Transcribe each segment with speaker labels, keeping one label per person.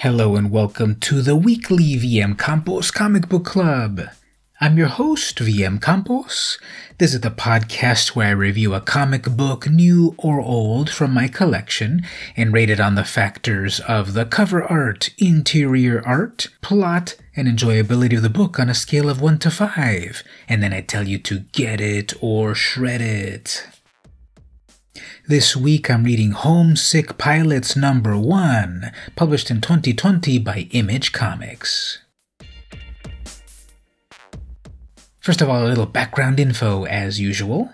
Speaker 1: Hello and welcome to the weekly VM Campos Comic Book Club. I'm your host, VM Campos. This is the podcast where I review a comic book, new or old, from my collection and rate it on the factors of the cover art, interior art, plot, and enjoyability of the book on a scale of 1 to 5. And then I tell you to get it or shred it. This week I'm reading Home Sick Pilots number 1, published in 2020 by Image Comics. First of all, a little background info as usual.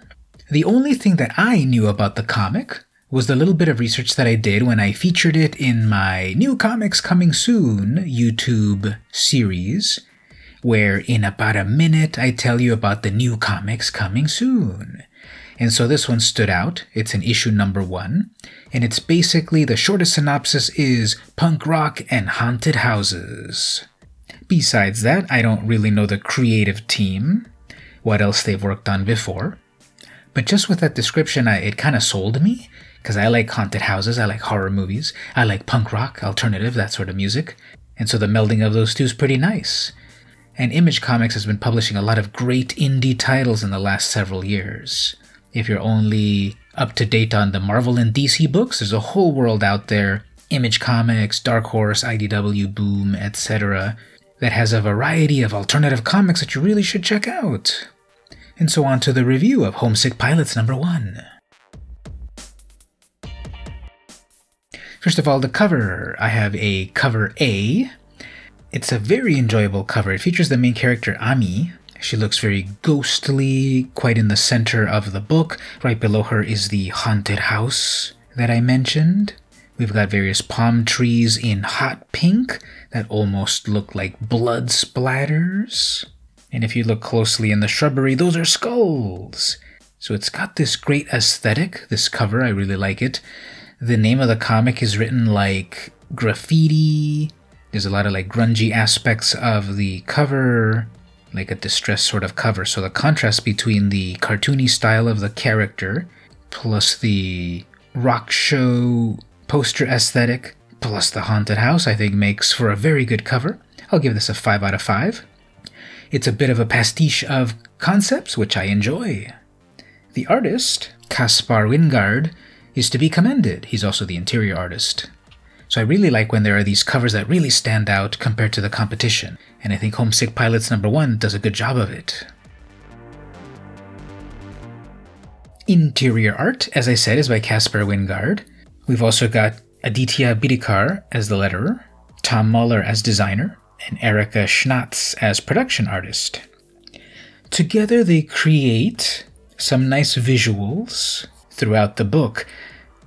Speaker 1: The only thing that I knew about the comic was the little bit of research that I did when I featured it in my New Comics Coming Soon YouTube series, where in about a minute I tell you about the new comics coming soon. And so this one stood out. It's an issue number one. And it's basically the shortest synopsis is punk rock and haunted houses. Besides that, I don't really know the creative team, what else they've worked on before. But just with that description, I, it kind of sold me because I like haunted houses, I like horror movies, I like punk rock, alternative, that sort of music. And so the melding of those two is pretty nice. And Image Comics has been publishing a lot of great indie titles in the last several years. If you're only up to date on the Marvel and DC books, there's a whole world out there Image Comics, Dark Horse, IDW, Boom, etc. that has a variety of alternative comics that you really should check out. And so on to the review of Home Sick Pilots number 1. First of all, the cover. I have a cover A. It's a very enjoyable cover. It features the main character Ami, she looks very ghostly, quite in the center of the book. Right below her is the haunted house that I mentioned. We've got various palm trees in hot pink that almost look like blood splatters. And if you look closely in the shrubbery, those are skulls. So it's got this great aesthetic, this cover, I really like it. The name of the comic is written like graffiti. There's a lot of like grungy aspects of the cover like a distressed sort of cover. So the contrast between the cartoony style of the character plus the rock show poster aesthetic plus the haunted house, I think makes for a very good cover. I'll give this a 5 out of 5. It's a bit of a pastiche of concepts, which I enjoy. The artist, Caspar Wijngaard, is to be commended. He's also the interior artist. So I really like when there are these covers that really stand out compared to the competition, and I think Home Sick Pilots number one does a good job of it. Interior art, as I said, is by Caspar Wijngaard. We've also got Aditya Bidikar as the letterer, Tom Muller as designer, and Erika Schnatz as production artist. Together they create some nice visuals throughout the book.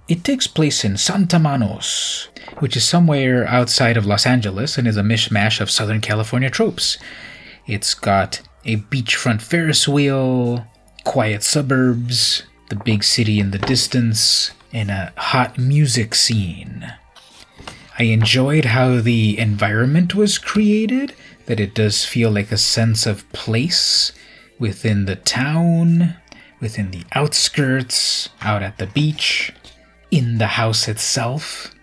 Speaker 1: It takes place in Santa Manos, which is somewhere outside of Los Angeles and is a mishmash of Southern California tropes. It's got a beachfront Ferris wheel, quiet suburbs, the big city in the distance, and a hot music scene. I enjoyed how the environment was created, that it does feel like a sense of place within the town, within the outskirts, out at the beach, in the house itself.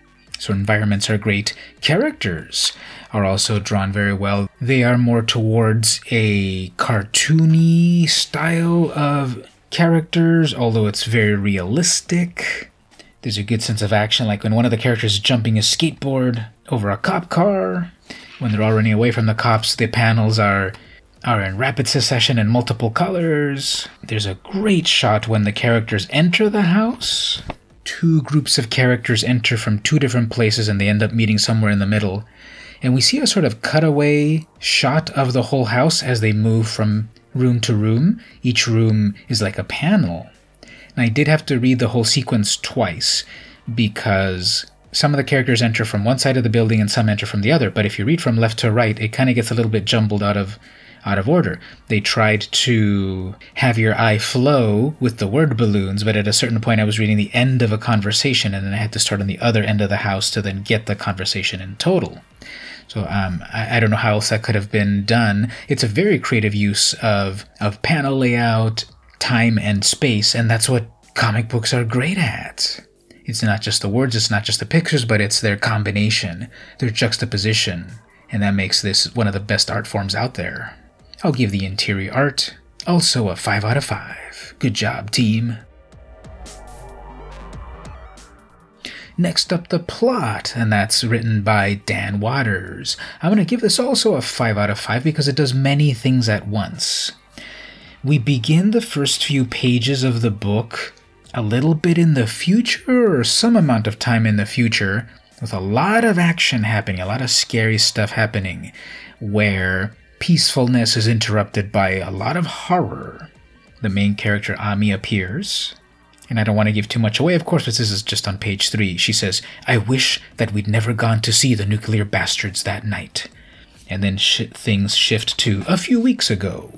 Speaker 1: So environments are great. Characters are also drawn very well. They are more towards a cartoony style of characters, although it's very realistic. There's a good sense of action, like when one of the characters is jumping a skateboard over a cop car. When they're all running away from the cops, the panels are are in rapid succession in multiple colors. There's a great shot when the characters enter the house two groups of characters enter from two different places and they end up meeting somewhere in the middle. And we see a sort of cutaway shot of the whole house as they move from room to room. Each room is like a panel. And I did have to read the whole sequence twice because some of the characters enter from one side of the building and some enter from the other. But if you read from left to right, it kind of gets a little bit jumbled out of out of order. They tried to have your eye flow with the word balloons, but at a certain point I was reading the end of a conversation and then I had to start on the other end of the house to then get the conversation in total. So um, I, I, don't know how else that could have been done. It's a very creative use of of panel layout, time and space, and that's what comic books are great at. It's not just the words, it's not just the pictures, but it's their combination, their juxtaposition, and that makes this one of the best art forms out there. I'll give the interior art also a 5 out of 5. Good job, team. Next up, the plot, and that's written by Dan Watters. I'm going to give this also a 5 out of 5 because it does many things at once. We begin the first few pages of the book a little bit in the future, or some amount of time in the future, with a lot of action happening, a lot of scary stuff happening, where peacefulness is interrupted by a lot of horror. The main character, Ami, appears and I don't want to give too much away, of course, but this is just on page three. She says, I wish that we'd never gone to see the nuclear bastards that night. And then sh- things shift to a few weeks ago.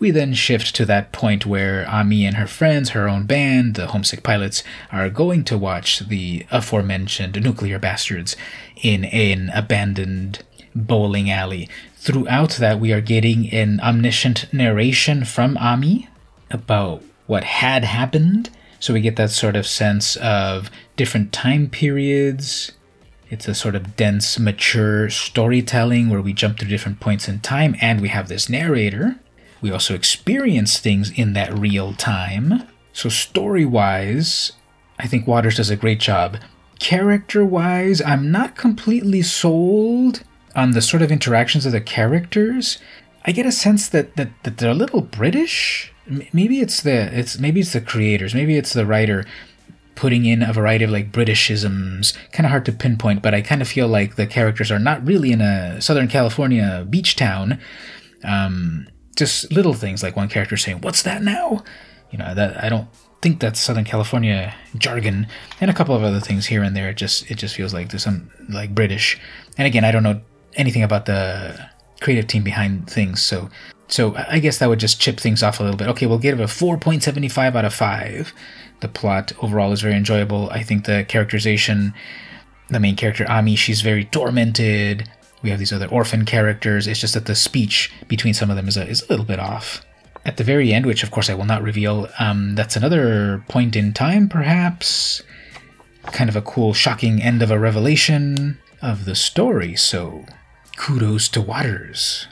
Speaker 1: We then shift to that point where Ami and her friends, her own band, the Home Sick Pilots, are going to watch the aforementioned nuclear bastards in an abandoned bowling alley. Throughout that, we are getting an omniscient narration from Ami about what had happened. So we get that sort of sense of different time periods. It's a sort of dense, mature storytelling where we jump through different points in time and we have this narrator. We also experience things in that real time. So, story wise, I think Watters does a great job. Character wise, I'm not completely sold on the sort of interactions of the characters. I get a sense that, that, that they're a little British maybe it's the it's maybe it's the creators, maybe it's the writer putting in a variety of like Britishisms. Kind of hard to pinpoint, but I kind of feel like the characters are not really in a Southern California beach town. Um, just little things like one character saying, "What's that now?" You know that I don't think that's Southern California jargon, and a couple of other things here and there. It just it just feels like there's some like British. And again, I don't know anything about the creative team behind things, so so I guess that would just chip things off a little bit. Okay, we'll give it a 4.75 out of 5. The plot overall is very enjoyable. I think the characterization, the main character, Ami, she's very tormented. We have these other orphan characters. It's just that the speech between some of them is a, is a little bit off. At the very end, which of course I will not reveal, um, that's another point in time, perhaps. Kind of a cool, shocking end of a revelation of the story. So kudos to Watters.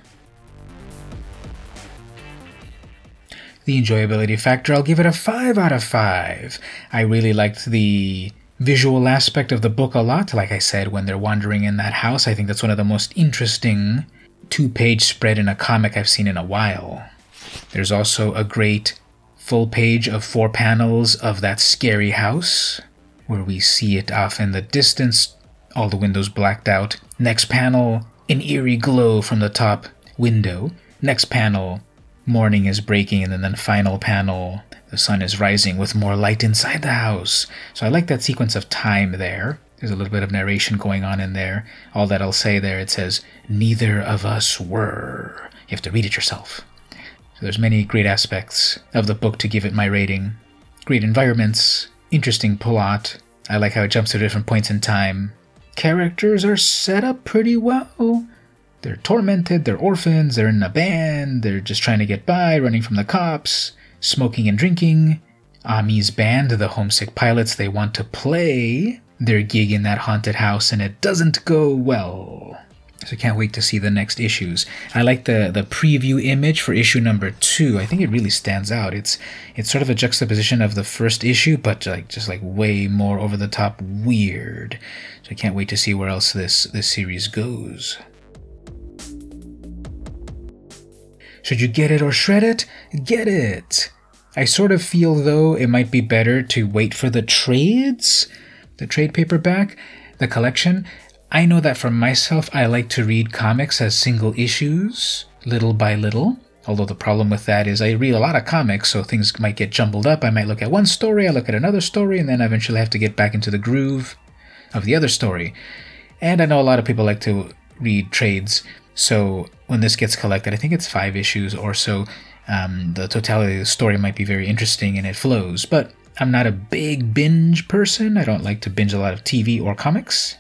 Speaker 1: The enjoyability factor, I'll give it a 5 out of 5. I really liked the visual aspect of the book a lot. Like I said, when they're wandering in that house, I think that's one of the most interesting two page spread in a comic I've seen in a while. There's also a great full page of four panels of that scary house, where we see it off in the distance, all the windows blacked out. Next panel, an eerie glow from the top window. Next panel, Morning is breaking, and then the final panel, the sun is rising with more light inside the house. So I like that sequence of time there. There's a little bit of narration going on in there. All that I'll say there, it says, Neither of us were. You have to read it yourself. So there's many great aspects of the book to give it my rating. Great environments, interesting plot. I like how it jumps to different points in time. Characters are set up pretty well. They're tormented, they're orphans, they're in a band, they're just trying to get by, running from the cops, smoking and drinking. Ami's band, the Home Sick Pilots, they want to play their gig in that haunted house and it doesn't go well. So I can't wait to see the next issues. I like the the preview image for issue number two. I think it really stands out. It's it's sort of a juxtaposition of the first issue, but like just like way more over the top weird. So I can't wait to see where else this this series goes. Should you get it or shred it? Get it! I sort of feel, though, it might be better to wait for the trades, the trade paperback, the collection. I know that for myself, I like to read comics as single issues, little by little. Although the problem with that is I read a lot of comics, so things might get jumbled up. I might look at one story, I look at another story, and then eventually have to get back into the groove of the other story. And I know a lot of people like to read trades, so when this gets collected, I think it's five issues or so. Um, the totality of the story might be very interesting and it flows, but I'm not a big binge person. I don't like to binge a lot of TV or comics.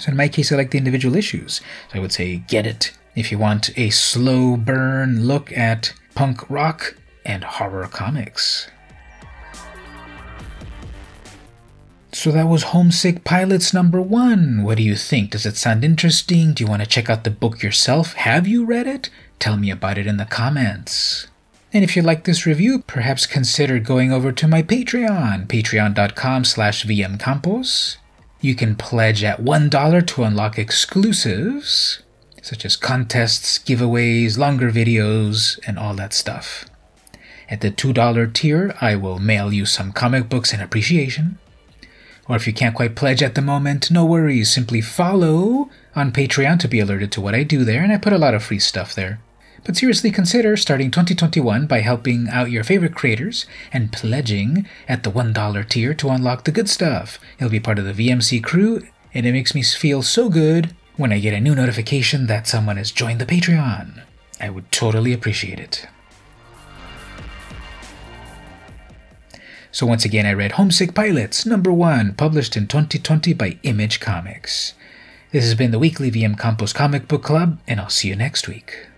Speaker 1: So in my case, I like the individual issues. So I would say get it if you want a slow burn look at punk rock and horror comics. So that was Home Sick Pilots number one. What do you think? Does it sound interesting? Do you want to check out the book yourself? Have you read it? Tell me about it in the comments. And if you like this review, perhaps consider going over to my Patreon, patreon.com slash vmcampos. You can pledge at $1 to unlock exclusives, such as contests, giveaways, longer videos, and all that stuff. At the $2 tier, I will mail you some comic books in appreciation. Or if you can't quite pledge at the moment, no worries. Simply follow on Patreon to be alerted to what I do there, and I put a lot of free stuff there. But seriously consider starting 2021 by helping out your favorite creators and pledging at the $1 tier to unlock the good stuff. You'll be part of the VMC crew, and it makes me feel so good when I get a new notification that someone has joined the Patreon. I would totally appreciate it. So once again, I read Home Sick Pilots, number one, published in 2020 by Image Comics. This has been the weekly VM Campos Comic Book Club, and I'll see you next week.